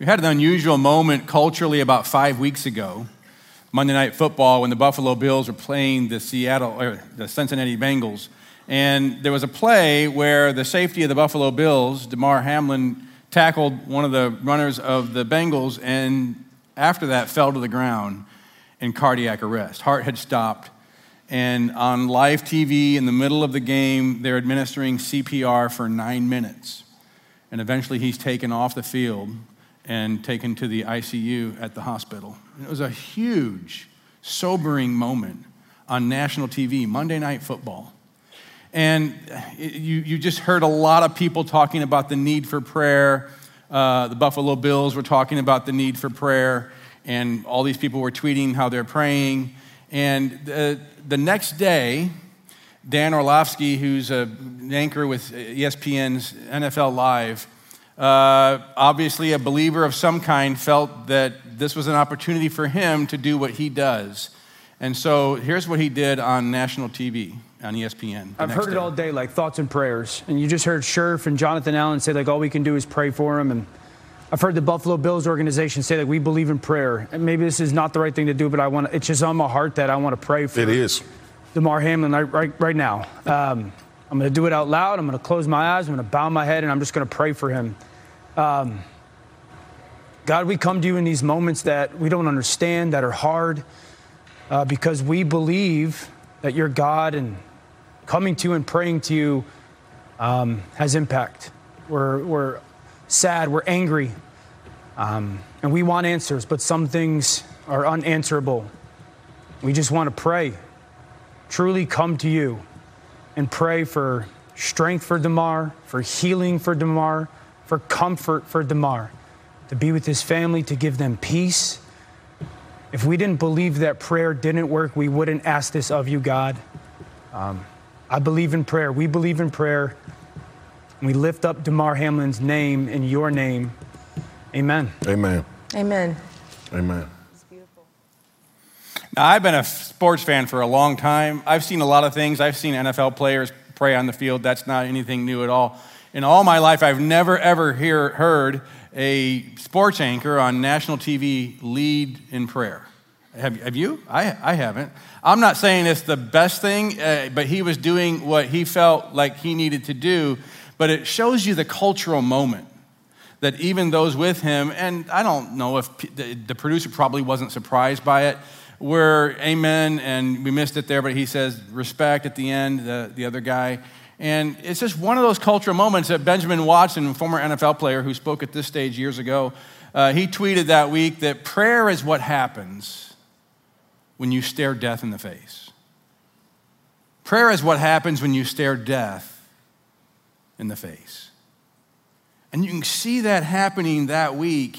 We had an unusual moment culturally about five weeks ago, Monday Night Football, when the Buffalo Bills were playing the Seattle or the Cincinnati Bengals. And there was a play where the safety of the Buffalo Bills, Damar Hamlin, tackled one of the runners of the Bengals and after that fell to the ground in cardiac arrest. Heart had stopped. And on live TV in the middle of the game, they're administering CPR for nine minutes. And eventually he's taken off the field and taken to the ICU at the hospital. And it was a huge, sobering moment on national TV, Monday Night Football. And you, you just heard a lot of people talking about the need for prayer. Uh, the Buffalo Bills were talking about the need for prayer, and all these people were tweeting how they're praying. And the, the next day, Dan Orlovsky, who's an anchor with ESPN's NFL Live, uh, obviously a believer of some kind, felt that this was an opportunity for him to do what he does. And so here's what he did on national TV on ESPN. I've heard day. it all day, like thoughts and prayers. And you just heard Scherff and Jonathan Allen say, like, all we can do is pray for him. And I've heard the Buffalo Bills organization say, like, we believe in prayer. And maybe this is not the right thing to do, but I want it's just on my heart that I want to pray for him. It is. Damar Hamlin right, right, right now. Um, I'm going to do it out loud. I'm going to close my eyes. I'm going to bow my head, and I'm just going to pray for him. Um, God, we come to you in these moments that we don't understand, that are hard, uh, because we believe that you're God and coming to you and praying to you um, has impact. We're, we're sad, we're angry, um, and we want answers, but some things are unanswerable. We just want to pray, truly come to you and pray for strength for Damar, for healing for Damar for comfort for Damar, to be with his family, to give them peace. If we didn't believe that prayer didn't work, we wouldn't ask this of you, God. Um, I believe in prayer. We believe in prayer. We lift up Damar Hamlin's name in your name. Amen. Amen. Amen. Amen. Now, I've been a sports fan for a long time. I've seen a lot of things. I've seen NFL players pray on the field. That's not anything new at all. In all my life, I've never, ever hear, heard a sports anchor on national TV lead in prayer. Have, have you? I, I haven't. I'm not saying it's the best thing, uh, but he was doing what he felt like he needed to do. But it shows you the cultural moment that even those with him, and I don't know if the producer probably wasn't surprised by it, were amen, and we missed it there, but he says respect at the end, the, the other guy. And it's just one of those cultural moments that Benjamin Watson, former NFL player who spoke at this stage years ago, uh, he tweeted that week that prayer is what happens when you stare death in the face. Prayer is what happens when you stare death in the face. And you can see that happening that week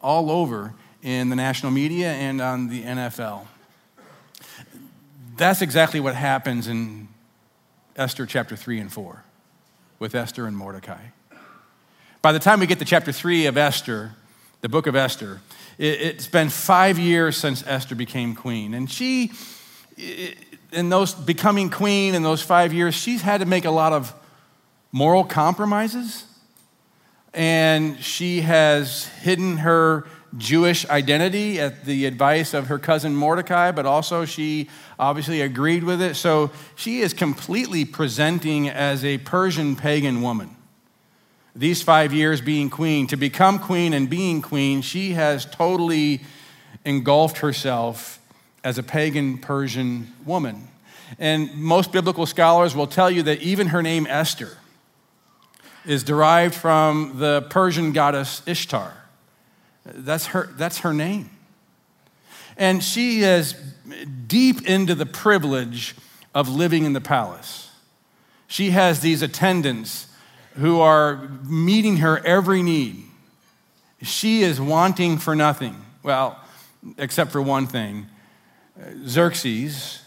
all over in the national media and on the NFL. That's exactly what happens in Esther chapter 3 and 4 with Esther and Mordecai. By the time we get to chapter 3 of Esther, the book of Esther, it's been five years since Esther became queen. And she, in those becoming queen in those five years, she's had to make a lot of moral compromises. And she has hidden her Jewish identity at the advice of her cousin Mordecai, but also she obviously agreed with it. So she is completely presenting as a Persian pagan woman. These five years being queen, to become queen and being queen, she has totally engulfed herself as a pagan Persian woman. And most biblical scholars will tell you that even her name Esther is derived from the Persian goddess Ishtar. That's her, that's her name. And she is deep into the privilege of living in the palace. She has these attendants who are meeting her every need. She is wanting for nothing. Well, except for one thing. Xerxes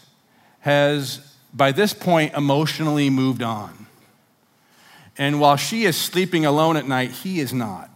has, by this point, emotionally moved on. And while she is sleeping alone at night, he is not.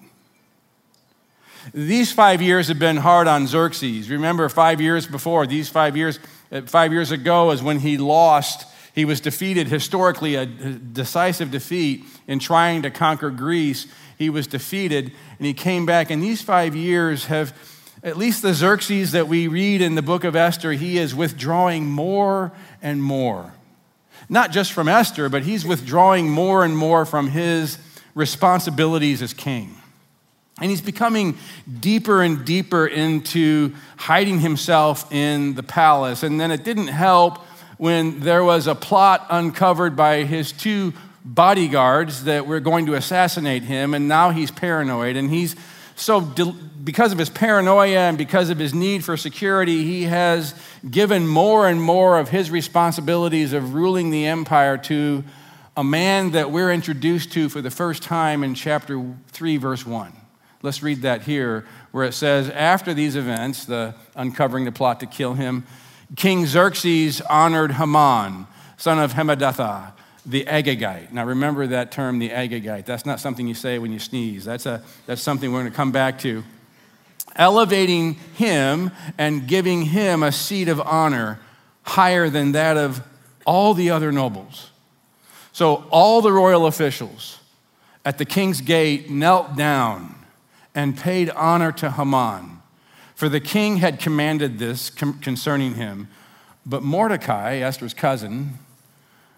These five years have been hard on Xerxes. Remember, five years before, these five years, uh, five years ago is when he lost. He was defeated historically, a decisive defeat in trying to conquer Greece. he was defeated and he came back. And these five years have, at least the Xerxes that we read in the book of Esther, he is withdrawing more and more. Not just from Esther, but he's withdrawing more and more from his responsibilities as king. And he's becoming deeper and deeper into hiding himself in the palace. And then it didn't help when there was a plot uncovered by his two bodyguards that were going to assassinate him. And now he's paranoid. And he's so, because of his paranoia and because of his need for security, he has given more and more of his responsibilities of ruling the empire to a man that we're introduced to for the first time in chapter 3, verse 1. Let's read that here, where it says, After these events, the uncovering the plot to kill him, King Xerxes honored Haman, son of Hammedatha, the Agagite. Now remember that term, the Agagite. That's not something you say when you sneeze. That's, a, that's something we're going to come back to. Elevating him and giving him a seat of honor higher than that of all the other nobles. So all the royal officials at the king's gate knelt down and paid honor to Haman. For the king had commanded this concerning him, but Mordecai, Esther's cousin,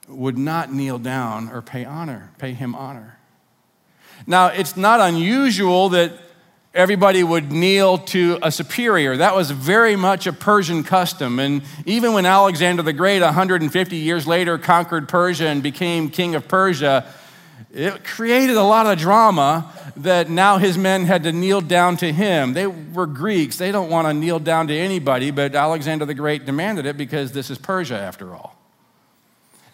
would not kneel down or pay honor, pay him honor. Now, it's not unusual that everybody would kneel to a superior. That was very much a Persian custom. And even when Alexander the Great, 150 years later, conquered Persia and became king of Persia, it created a lot of drama that now his men had to kneel down to him. They were Greeks. They don't want to kneel down to anybody, but Alexander the Great demanded it because this is Persia after all.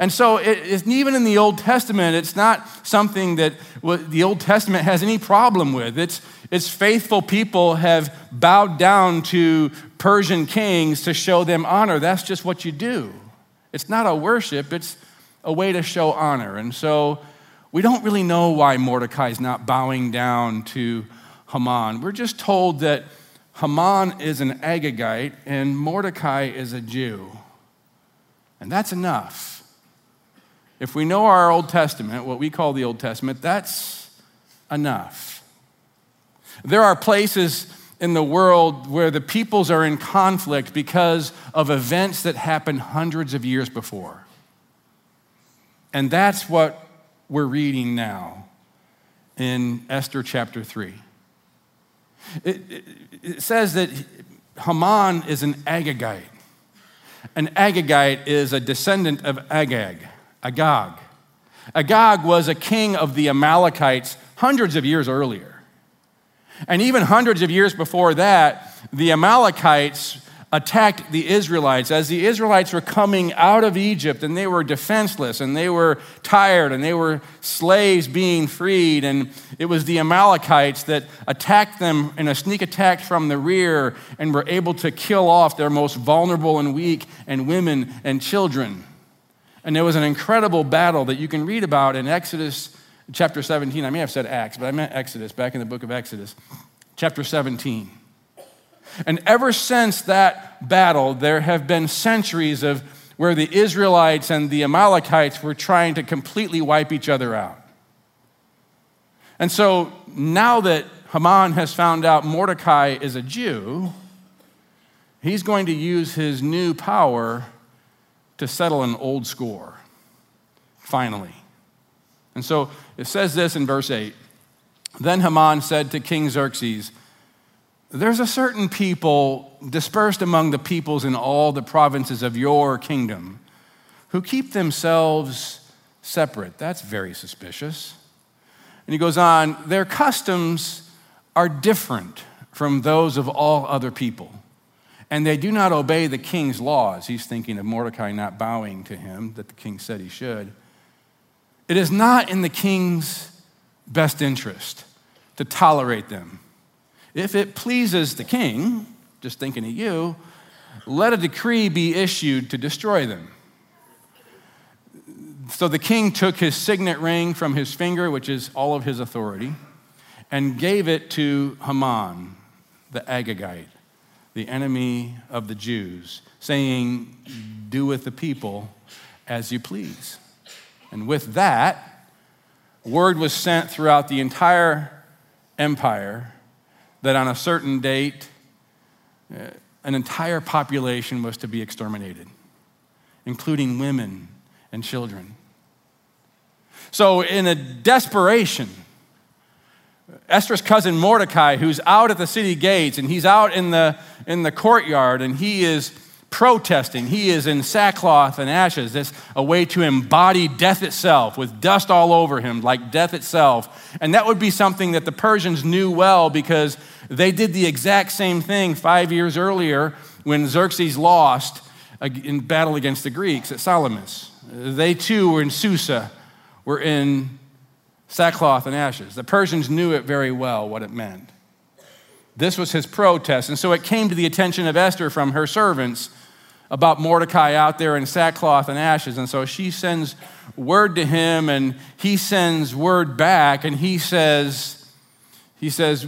And so, it, even in the Old Testament, it's not something that the Old Testament has any problem with. It's, it's faithful people have bowed down to Persian kings to show them honor. That's just what you do. It's not a worship, it's a way to show honor. And so, we don't really know why Mordecai is not bowing down to Haman. We're just told that Haman is an Agagite and Mordecai is a Jew. And that's enough. If we know our Old Testament, what we call the Old Testament, that's enough. There are places in the world where the peoples are in conflict because of events that happened hundreds of years before. And that's what we're reading now in Esther chapter 3. It, it, it, says that Haman is an Agagite. An Agagite is a descendant of Agag, Agag. Agag was a king of the Amalekites hundreds of years earlier. And even hundreds of years before that, the Amalekites attacked the Israelites as the Israelites were coming out of Egypt and they were defenseless and they were tired and they were slaves being freed. And it was the Amalekites that attacked them in a sneak attack from the rear and were able to kill off their most vulnerable and weak and women and children. And there was an incredible battle that you can read about in Exodus chapter 17. I may have said Acts, but I meant Exodus, back in the book of Exodus, chapter 17. And ever since that battle, there have been centuries of where the Israelites and the Amalekites were trying to completely wipe each other out. And so now that Haman has found out Mordecai is a Jew, he's going to use his new power to settle an old score, finally. And so it says this in verse 8 Then Haman said to King Xerxes, there's a certain people dispersed among the peoples in all the provinces of your kingdom who keep themselves separate. That's very suspicious. And he goes on, their customs are different from those of all other people, and they do not obey the king's laws. He's thinking of Mordecai not bowing to him, that the king said he should. It is not in the king's best interest to tolerate them if it pleases the king, just thinking of you, let a decree be issued to destroy them. So the king took his signet ring from his finger, which is all of his authority, and gave it to Haman, the Agagite, the enemy of the Jews, saying, Do with the people as you please. And with that, word was sent throughout the entire empire that on a certain date, uh, an entire population was to be exterminated, including women and children. So, in a desperation, Esther's cousin Mordecai, who's out at the city gates and he's out in the, in the courtyard and he is protesting. He is in sackcloth and ashes. That's a way to embody death itself with dust all over him, like death itself. And that would be something that the Persians knew well because they did the exact same thing five years earlier when Xerxes lost in battle against the Greeks at Salamis. They too were in Susa, were in sackcloth and ashes. The Persians knew it very well what it meant. This was his protest. And so it came to the attention of Esther from her servants about Mordecai out there in sackcloth and ashes. And so she sends word to him and he sends word back and he says, he says,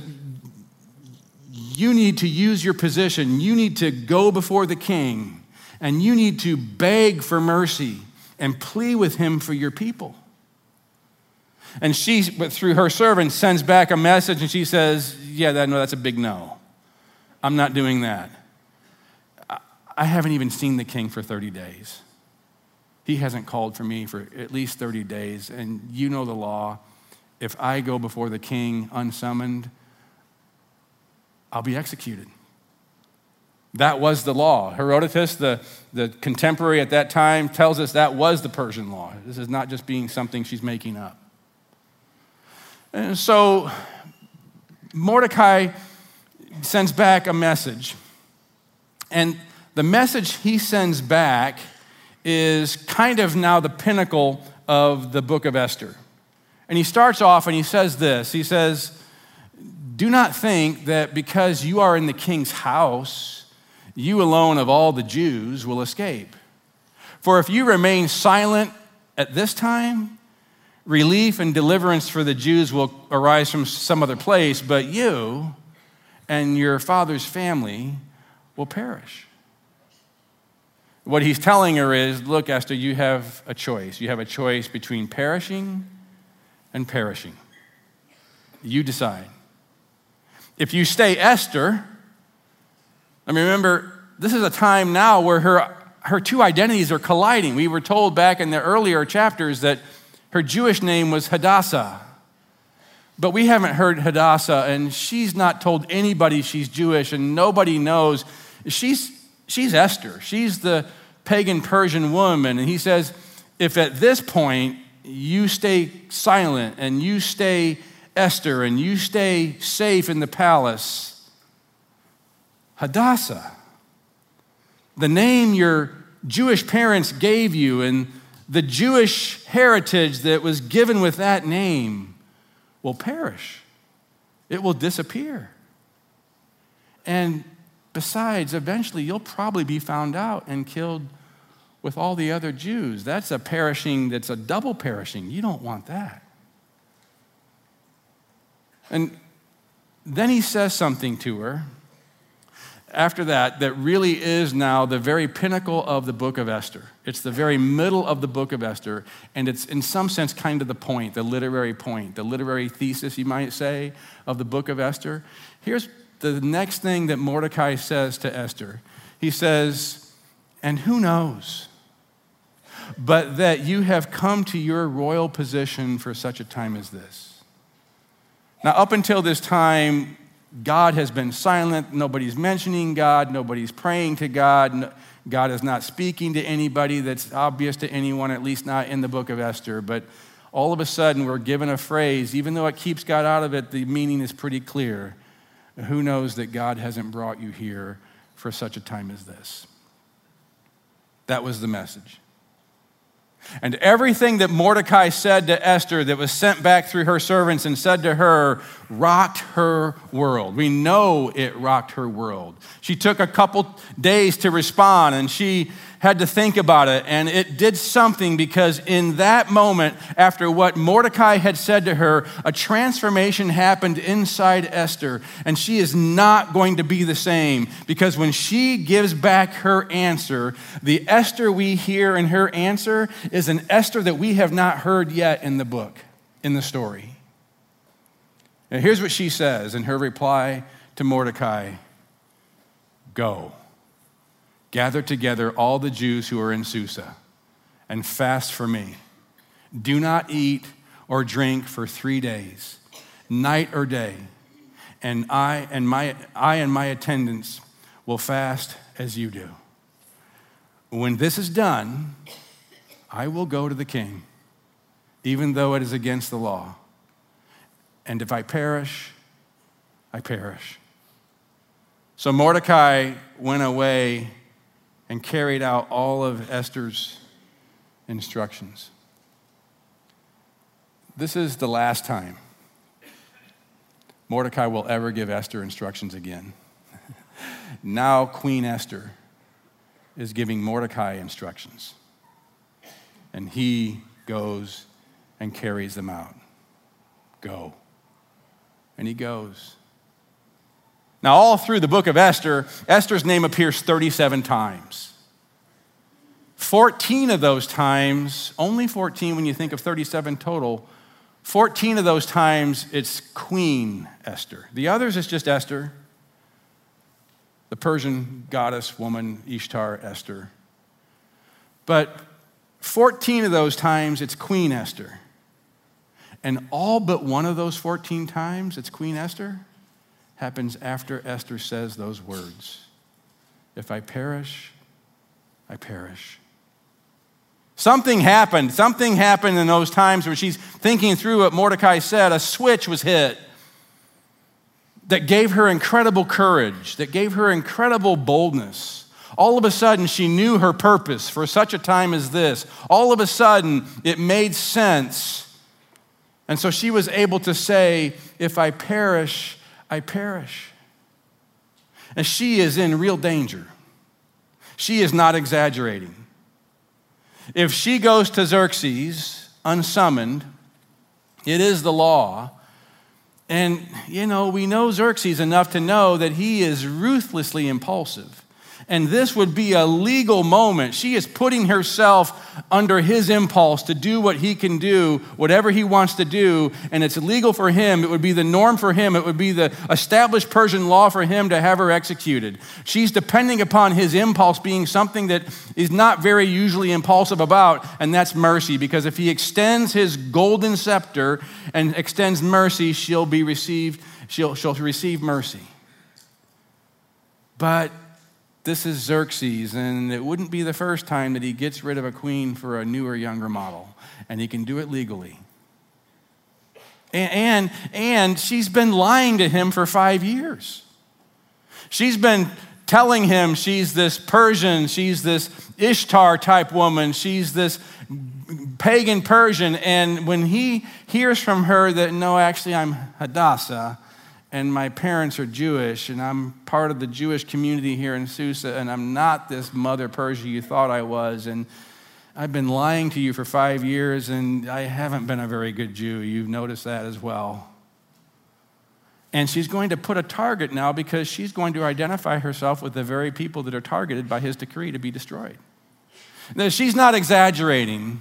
you need to use your position. You need to go before the king and you need to beg for mercy and plea with him for your people. And she, but through her servant, sends back a message and she says, Yeah, that, no, that's a big no. I'm not doing that. I haven't even seen the king for 30 days. He hasn't called for me for at least 30 days. And you know the law. If I go before the king unsummoned, I'll be executed. That was the law. Herodotus, the, the contemporary at that time, tells us that was the Persian law. This is not just being something she's making up. And so Mordecai sends back a message. And the message he sends back is kind of now the pinnacle of the book of Esther. And he starts off and he says this He says, Do not think that because you are in the king's house, you alone of all the Jews will escape. For if you remain silent at this time, relief and deliverance for the Jews will arise from some other place, but you and your father's family will perish. What he's telling her is look, Esther, you have a choice. You have a choice between perishing and perishing. You decide. If you stay Esther, I mean, remember, this is a time now where her, her two identities are colliding. We were told back in the earlier chapters that her Jewish name was Hadassah. But we haven't heard Hadassah, and she's not told anybody she's Jewish, and nobody knows. She's, she's Esther. She's the pagan Persian woman. And he says, if at this point you stay silent and you stay Esther and you stay safe in the palace, Hadassah, the name your Jewish parents gave you and the Jewish heritage that was given with that name will perish, it will disappear. And besides, eventually you'll probably be found out and killed with all the other Jews. That's a perishing that's a double perishing. You don't want that. And then he says something to her after that that really is now the very pinnacle of the book of Esther. It's the very middle of the book of Esther, and it's in some sense kind of the point, the literary point, the literary thesis, you might say, of the book of Esther. Here's the next thing that Mordecai says to Esther he says, And who knows? But that you have come to your royal position for such a time as this. Now, up until this time, God has been silent. Nobody's mentioning God. Nobody's praying to God. God is not speaking to anybody that's obvious to anyone, at least not in the book of Esther. But all of a sudden, we're given a phrase, even though it keeps God out of it, the meaning is pretty clear. Who knows that God hasn't brought you here for such a time as this? That was the message. And everything that Mordecai said to Esther that was sent back through her servants and said to her rocked her world. We know it rocked her world. She took a couple days to respond and she had to think about it. And it did something because in that moment, after what Mordecai had said to her, a transformation happened inside Esther. And she is not going to be the same because when she gives back her answer, the Esther we hear in her answer is an Esther that we have not heard yet in the book, in the story. And here's what she says in her reply to Mordecai Go, gather together all the Jews who are in Susa and fast for me. Do not eat or drink for three days, night or day. And I and my, I and my attendants will fast as you do. When this is done, I will go to the king, even though it is against the law. And if I perish, I perish. So Mordecai went away and carried out all of Esther's instructions. This is the last time Mordecai will ever give Esther instructions again. now, Queen Esther is giving Mordecai instructions, and he goes and carries them out. Go. And he goes. Now, all through the book of Esther, Esther's name appears 37 times. 14 of those times, only 14 when you think of 37 total, 14 of those times it's Queen Esther. The others is just Esther, the Persian goddess woman, Ishtar Esther. But 14 of those times it's Queen Esther. And all but one of those 14 times it's Queen Esther happens after Esther says those words If I perish, I perish. Something happened. Something happened in those times where she's thinking through what Mordecai said. A switch was hit that gave her incredible courage, that gave her incredible boldness. All of a sudden, she knew her purpose for such a time as this. All of a sudden, it made sense. And so she was able to say, If I perish, I perish. And she is in real danger. She is not exaggerating. If she goes to Xerxes unsummoned, it is the law. And, you know, we know Xerxes enough to know that he is ruthlessly impulsive and this would be a legal moment. She is putting herself under his impulse to do what he can do, whatever he wants to do, and it's legal for him. It would be the norm for him. It would be the established Persian law for him to have her executed. She's depending upon his impulse being something that is not very usually impulsive about, and that's mercy, because if he extends his golden scepter and extends mercy, she'll be received, she'll, she'll receive mercy. But this is Xerxes, and it wouldn't be the first time that he gets rid of a queen for a newer, younger model, and he can do it legally. And, and, and she's been lying to him for five years. She's been telling him she's this Persian, she's this Ishtar type woman, she's this pagan Persian. And when he hears from her that, no, actually, I'm Hadassah, and my parents are Jewish, and I'm part of the Jewish community here in Susa, and I'm not this Mother Persia you thought I was. And I've been lying to you for five years, and I haven't been a very good Jew. You've noticed that as well. And she's going to put a target now because she's going to identify herself with the very people that are targeted by his decree to be destroyed. Now, she's not exaggerating,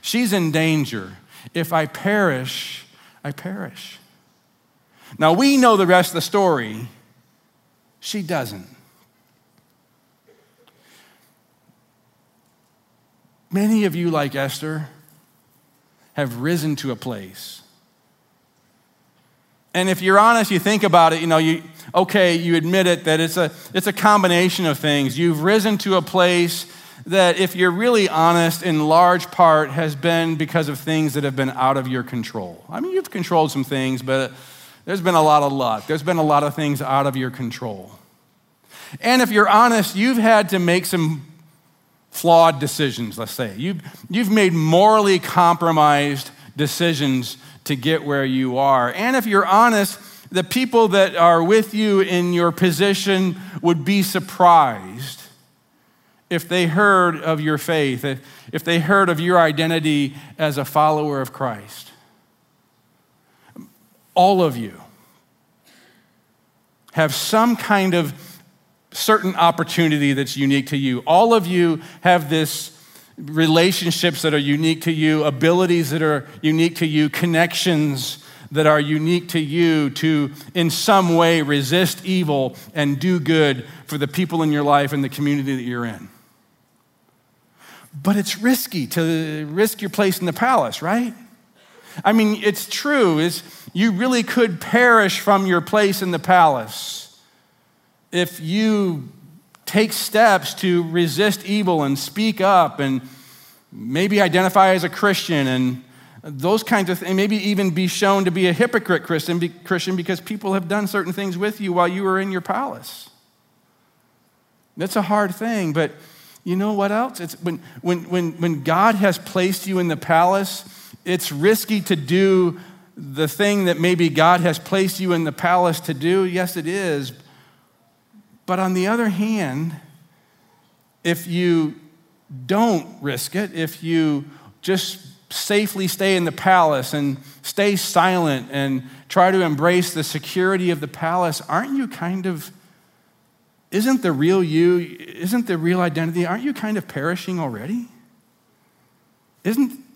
she's in danger. If I perish, I perish. Now we know the rest of the story. She doesn't. Many of you, like Esther, have risen to a place. And if you're honest, you think about it, you know, you okay, you admit it that it's a it's a combination of things. You've risen to a place that if you're really honest, in large part has been because of things that have been out of your control. I mean, you've controlled some things, but there's been a lot of luck. There's been a lot of things out of your control. And if you're honest, you've had to make some flawed decisions, let's say. You've, you've made morally compromised decisions to get where you are. And if you're honest, the people that are with you in your position would be surprised if they heard of your faith, if they heard of your identity as a follower of Christ all of you have some kind of certain opportunity that's unique to you. All of you have this relationships that are unique to you, abilities that are unique to you, connections that are unique to you to, in some way, resist evil and do good for the people in your life and the community that you're in. But it's risky to risk your place in the palace, right? I mean, it's true. Is you really could perish from your place in the palace if you take steps to resist evil and speak up and maybe identify as a Christian and those kinds of things, maybe even be shown to be a hypocrite Christian, Christian because people have done certain things with you while you were in your palace. That's a hard thing, but you know what else? It's when, when, when, when God has placed you in the palace, it's risky to do the thing that maybe God has placed you in the palace to do. Yes, it is. But on the other hand, if you don't risk it, if you just safely stay in the palace and stay silent and try to embrace the security of the palace, aren't you kind of, isn't the real you, isn't the real identity, aren't you kind of perishing already? Isn't,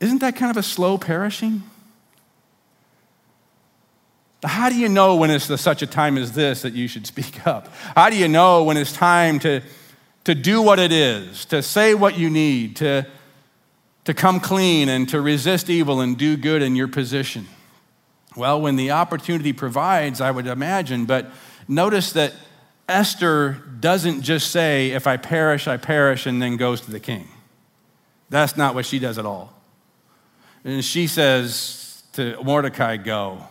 isn't that kind of a slow perishing? How do you know when it's the, such a time as this that you should speak up? How do you know when it's time to, to do what it is, to say what you need, to, to come clean and to resist evil and do good in your position? Well, when the opportunity provides, I would imagine, but notice that Esther doesn't just say, If I perish, I perish, and then goes to the king. That's not what she does at all. And she says to Mordecai, Go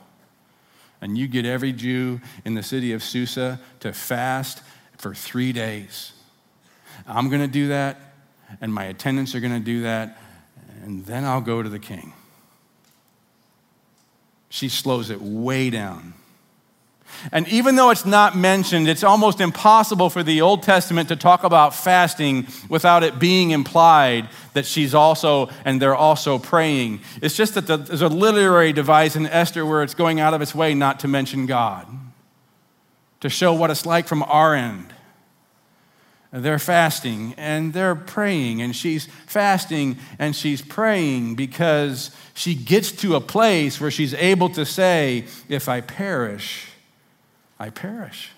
and you get every Jew in the city of Susa to fast for three days. I'm going to do that, and my attendants are going to do that, and then I'll go to the king. She slows it way down. And even though it's not mentioned, it's almost impossible for the Old Testament to talk about fasting without it being implied that she's also, and they're also praying. It's just that the, there's a literary device in Esther where it's going out of its way not to mention God, to show what it's like from our end. They're fasting and they're praying, and she's fasting and she's praying because she gets to a place where she's able to say, If I perish, I perish.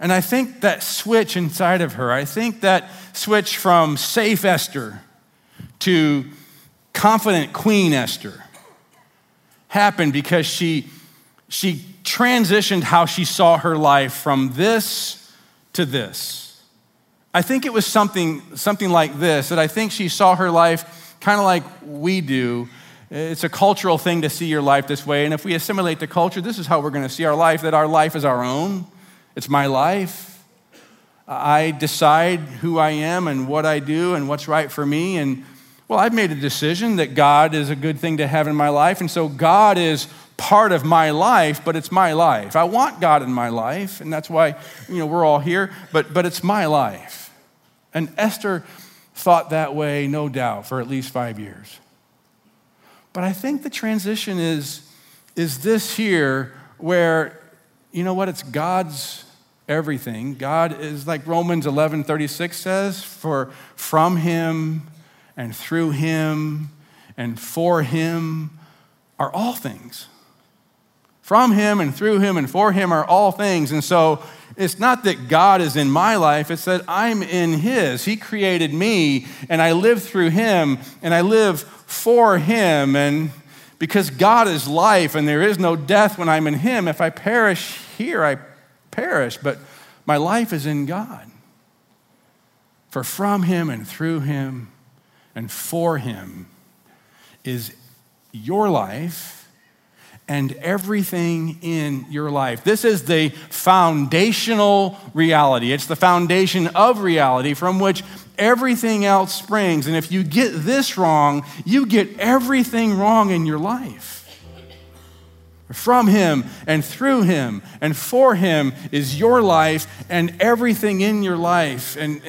And I think that switch inside of her, I think that switch from safe Esther to confident Queen Esther happened because she, she transitioned how she saw her life from this to this. I think it was something, something like this that I think she saw her life kind of like we do it's a cultural thing to see your life this way. And if we assimilate the culture, this is how we're going to see our life that our life is our own. It's my life. I decide who I am and what I do and what's right for me. And well, I've made a decision that God is a good thing to have in my life. And so God is part of my life, but it's my life. I want God in my life, and that's why you know we're all here, but but it's my life. And Esther thought that way, no doubt, for at least five years. But I think the transition is, is this here where, you know what, it's God's everything. God is like Romans 11 36 says, for from him and through him and for him are all things. From him and through him and for him are all things. And so it's not that God is in my life, it's that I'm in his. He created me and I live through him and I live for him. And because God is life and there is no death when I'm in him, if I perish here, I perish. But my life is in God. For from him and through him and for him is your life and everything in your life. This is the foundational reality. It's the foundation of reality from which everything else springs. And if you get this wrong, you get everything wrong in your life. From Him and through Him and for Him is your life and everything in your life. And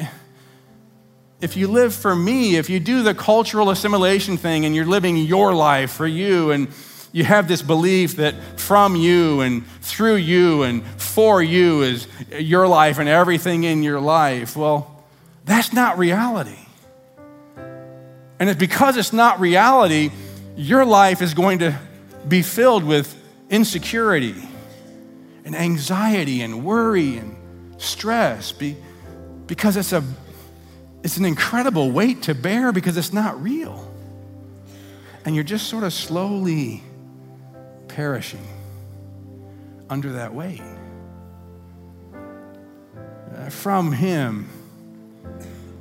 if you live for me, if you do the cultural assimilation thing and you're living your life for you and you have this belief that from you and through you and for you is your life and everything in your life. Well, that's not reality. And it's because it's not reality, your life is going to be filled with insecurity and anxiety and worry and stress be, because it's, a, it's an incredible weight to bear because it's not real. And you're just sort of slowly perishing under that weight. Uh, from Him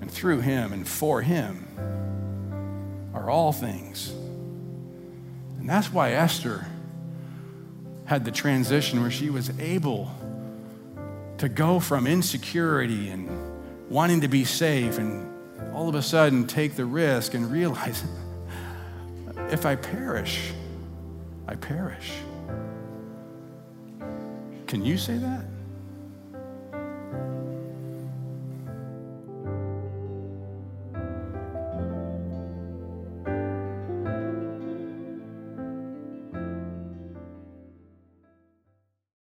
and through Him and for Him are all things. And that's why Esther had the transition where she was able to go from insecurity and wanting to be safe and all of a sudden take the risk and realize if I perish, I perish. Can you say that?